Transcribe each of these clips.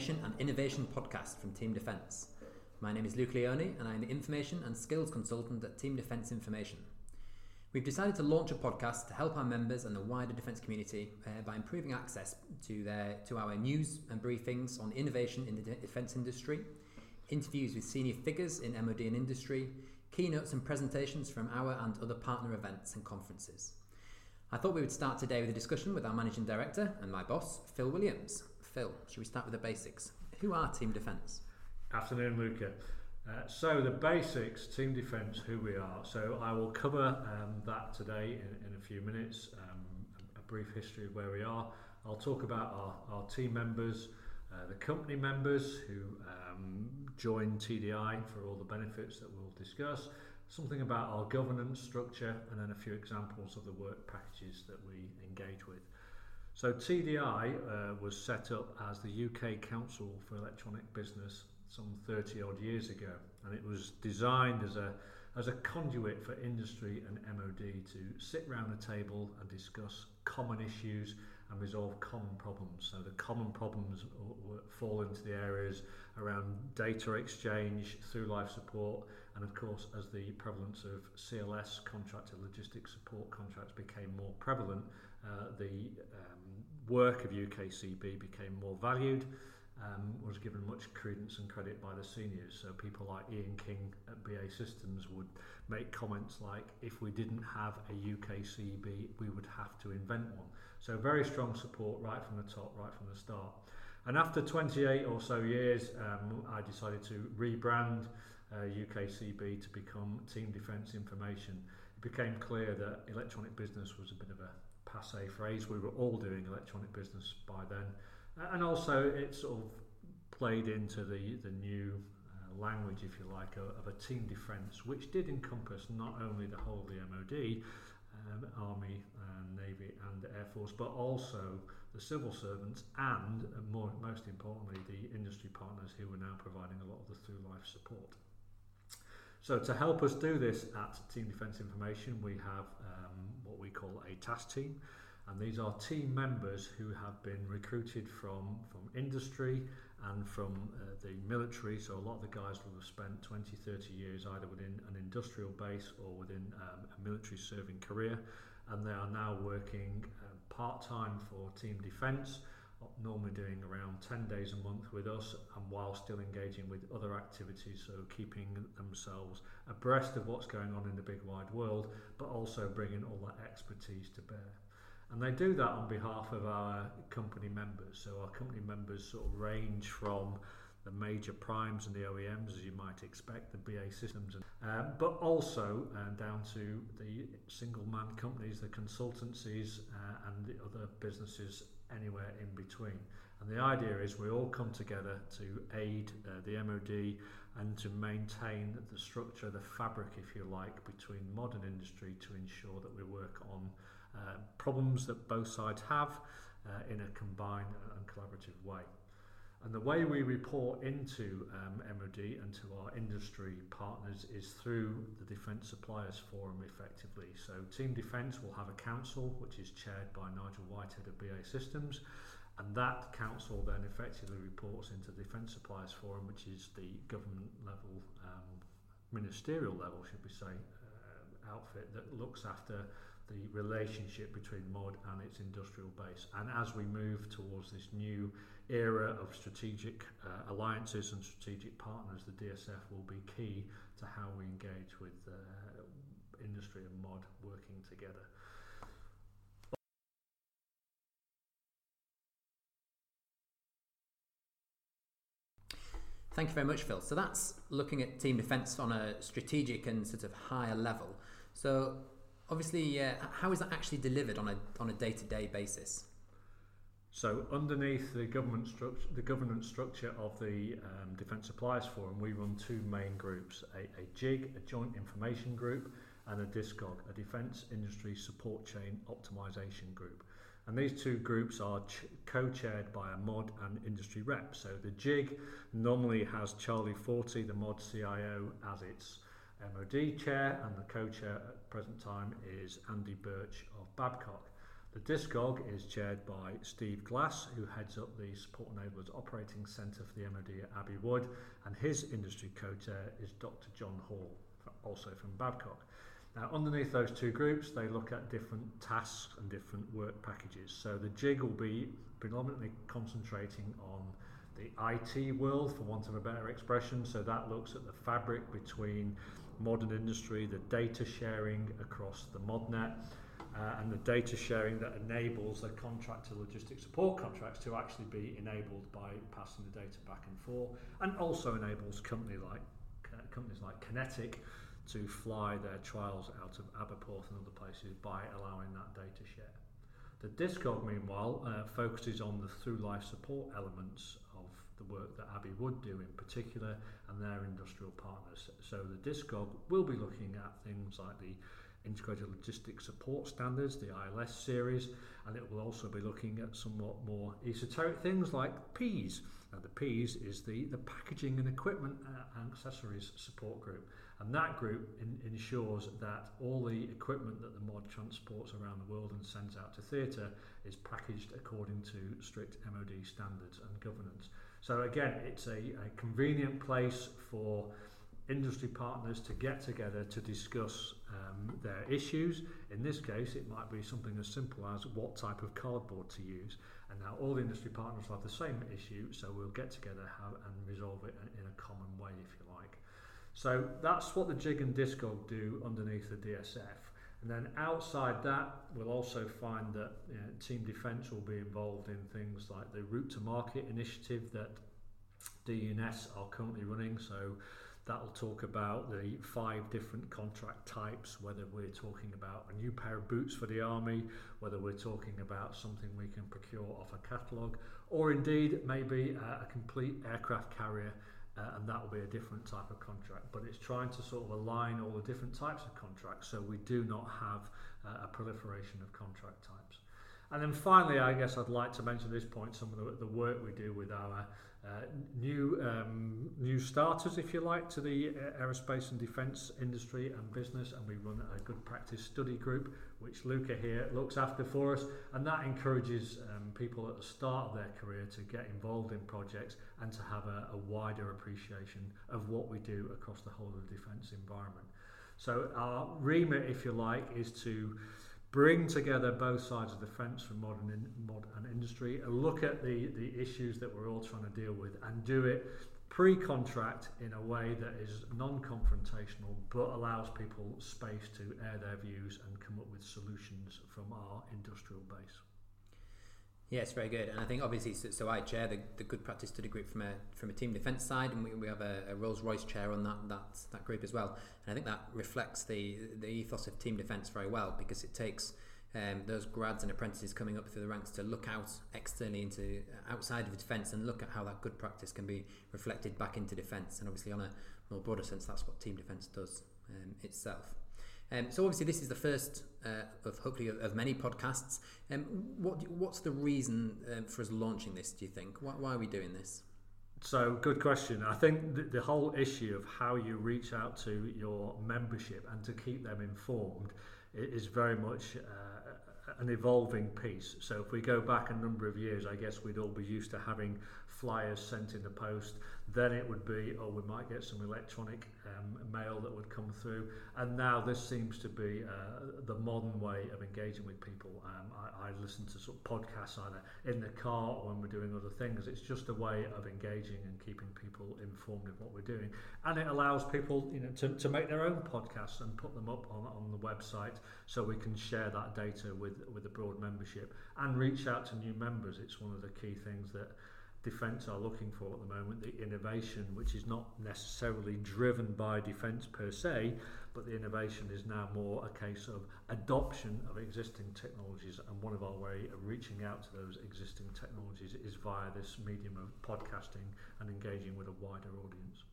information and innovation podcast from Team Defence. My name is Luca Leone and I'm the Information and Skills Consultant at Team Defence Information. We've decided to launch a podcast to help our members and the wider defence community uh, by improving access to, their, to our news and briefings on innovation in the defence industry, interviews with senior figures in MOD and industry, keynotes and presentations from our and other partner events and conferences. I thought we would start today with a discussion with our managing director and my boss, Phil Williams. Phil, should we start with the basics? Who are Team Defence? Afternoon, Luca. Uh, so the basics, team defence, who we are. So I will cover um, that today in, in, a few minutes. Um, a, brief history of where we are. I'll talk about our, our team members, uh, the company members who um, join TDI for all the benefits that we'll discuss, something about our governance structure, and then a few examples of the work packages that we engage with. So TDI uh, was set up as the UK Council for Electronic Business some 30 odd years ago, and it was designed as a as a conduit for industry and MOD to sit round a table and discuss common issues and resolve common problems. So the common problems fall into the areas around data exchange, through life support, and of course, as the prevalence of CLS contracted logistics support contracts became more prevalent, uh, the um, work of UKCB became more valued um, was given much credence and credit by the seniors. So people like Ian King at BAE Systems would make comments like, if we didn't have a UKCB, we would have to invent one. So very strong support right from the top, right from the start. And after 28 or so years, um, I decided to rebrand uh, UKCB to become Team Defence Information. It became clear that electronic business was a bit of a passe phrase. We were all doing electronic business by then. And also, it sort of played into the, the new uh, language, if you like, of, of a team defence, which did encompass not only the whole of the MOD, um, Army, and Navy, and Air Force, but also the civil servants and, uh, more, most importantly, the industry partners who are now providing a lot of the through life support. So, to help us do this at Team Defence Information, we have um, what we call a task team and these are team members who have been recruited from, from industry and from uh, the military. So a lot of the guys will have spent 20, 30 years either within an industrial base or within um, a military serving career. And they are now working uh, part-time for Team Defence, normally doing around 10 days a month with us and while still engaging with other activities, so keeping themselves abreast of what's going on in the big wide world, but also bringing all that expertise to bear. And they do that on behalf of our company members. So our company members sort of range from the major primes and the OEMs, as you might expect, the BAE systems, um, but also uh, down to the single man companies, the consultancies, uh, and the other businesses anywhere in between. And the idea is we all come together to aid uh, the MOD and to maintain the structure, the fabric, if you like, between modern industry to ensure that we work on uh, problems that both sides have uh, in a combined and collaborative way. And the way we report into um, MOD and to our industry partners is through the Defence Suppliers Forum effectively. So Team Defence will have a council which is chaired by Nigel Whitehead of BAE Systems and that council then effectively reports into the Defence Suppliers Forum which is the government level, um, ministerial level should we say, uh, outfit that looks after the relationship between MOD and its industrial base. And as we move towards this new era of strategic uh, alliances and strategic partners, the DSF will be key to how we engage with uh, industry and MOD working together. Thank you very much, Phil. So that's looking at team defence on a strategic and sort of higher level. So obviously, uh, how is that actually delivered on a on a day to day basis? So underneath the government structure, the governance structure of the um, Defence Suppliers Forum, we run two main groups: a, a JIG, a Joint Information Group, and a DISCOG, a Defence Industry Support Chain Optimisation Group. And these two groups are ch- co-chaired by a mod and industry rep. So the JIG normally has Charlie Forte, the mod CIO, as its MOD chair, and the co-chair at present time is Andy Birch of Babcock. The DISCOG is chaired by Steve Glass, who heads up the Support Enablers Operating Centre for the MOD at Abbey Wood, and his industry co-chair is Dr John Hall, also from Babcock. Now, underneath those two groups, they look at different tasks and different work packages. So the JIG will be predominantly concentrating on the IT world, for want of a better expression. So that looks at the fabric between modern industry, the data sharing across the ModNet, uh, and the data sharing that enables the contractor logistics support contracts to actually be enabled by passing the data back and forth, and also enables company like uh, companies like QinetiQ to fly their trials out of Aberporth and other places by allowing that data share. The DISCOG, meanwhile, uh, focuses on the through life support elements the work that Abbey Wood do in particular and their industrial partners. So the DISCOG will be looking at things like the Integrated Logistics Support Standards, the ILS series, and it will also be looking at somewhat more esoteric things like PEAS. Now, the PEAS is the, the Packaging and Equipment uh, and Accessories Support Group, and that group in, ensures that all the equipment that the mod transports around the world and sends out to theatre is packaged according to strict MOD standards and governance. So again, it's a, a convenient place for industry partners to get together to discuss um, their issues. In this case, it might be something as simple as what type of cardboard to use. And now all the industry partners have the same issue, so we'll get together have, and resolve it in a common way, if you like. So that's what the Jig and DISCOG do underneath the DSF. And then outside that, we'll also find that you know, Team Defence will be involved in things like the Route to Market initiative that DE&S are currently running. So That'll talk about the five different contract types, whether we're talking about a new pair of boots for the army, whether we're talking about something we can procure off a catalogue, or indeed maybe a, a complete aircraft carrier, uh, and that will be a different type of contract. But it's trying to sort of align all the different types of contracts so we do not have uh, a proliferation of contract types. And then finally, I guess I'd like to mention at this point some of the, the work we do with our uh, new um, new starters, if you like, to the uh, aerospace and defence industry and business, and we run a good practice study group, which Luca here looks after for us, and that encourages um, people at the start of their career to get involved in projects and to have a, a wider appreciation of what we do across the whole of the defence environment. So our remit, if you like, is to bring together both sides of the fence from modern in, mod and industry and look at the, the issues that we're all trying to deal with and do it pre-contract in a way that is non-confrontational but allows people space to air their views and come up with solutions from our industrial base. Yes, very good. And I think obviously, so, so I chair the, the good practice study group from a from a team defence side, and we, we have a, a Rolls Royce chair on that that that group as well. And I think that reflects the the ethos of team defence very well because it takes um, those grads and apprentices coming up through the ranks to look out externally into outside of defence and look at how that good practice can be reflected back into defence. And obviously, on a more broader sense, that's what team defence does um, itself. Um, so obviously this is the first uh, of hopefully of, of many podcasts. Um, what what's the reason um, for us launching this? Do you think? Why, why, are we doing this? So good question. I think the, the whole issue of how you reach out to your membership and to keep them informed is very much. Uh, an evolving piece. So if we go back a number of years, I guess we'd all be used to having flyers sent in the post. Then it would be, oh, we might get some electronic um, mail that would come through. And now this seems to be uh, the modern way of engaging with people. Um, I, I listen to sort of podcasts either in the car or when we're doing other things. It's just a way of engaging and keeping people informed of what we're doing. And it allows people, you know, to, to make their own podcasts and put them up on, on the website so we can share that data with, with the broad membership and reach out to new members. It's one of the key things that defence are looking for at the moment, the innovation, which is not necessarily driven by defence per se, but the innovation is now more a case of adoption of existing technologies. And one of our way of reaching out to those existing technologies is via this medium of podcasting and engaging with a wider audience.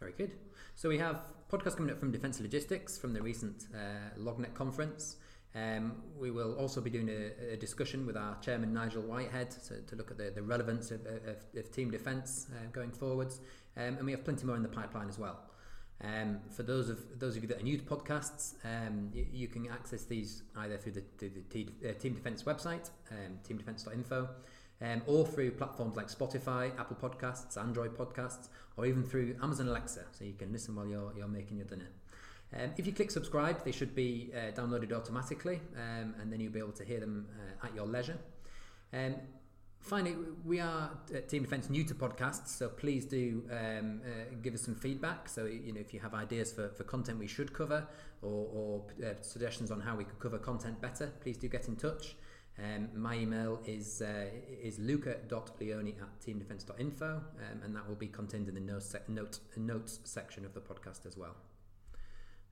Very good. So we have podcast coming up from Defence Logistics from the recent uh, LogNet conference. Um, we will also be doing a, a, discussion with our chairman Nigel Whitehead to, to look at the, the relevance of, of, of team defence uh, going forwards, um, and we have plenty more in the pipeline as well. Um, for those of those of you that are new to podcasts, um, you, you, can access these either through the, the, the uh, Team Defence website, um, teamdefence.info, um, or through platforms like Spotify, Apple Podcasts, Android Podcasts, or even through Amazon Alexa, so you can listen while you're, you're making your dinner. Um, if you click subscribe, they should be uh, downloaded automatically, um, and then you'll be able to hear them uh, at your leisure. Um, finally, we are at Team Defence new to podcasts, so please do um, uh, give us some feedback. So, you know, if you have ideas for, for content we should cover or, or uh, suggestions on how we could cover content better, please do get in touch. Um, my email is uh, is luca.leone at teamdefence.info, um, and that will be contained in the notes, note, notes section of the podcast as well.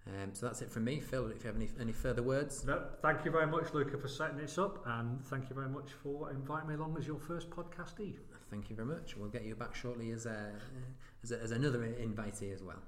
Um, so that's it from me. Phil, if you have any, any further words. No, thank you very much, Luca, for setting this up, and thank you very much for inviting me along as your first podcastee. Thank you very much. We'll get you back shortly as, a, as, a, as another invitee as well.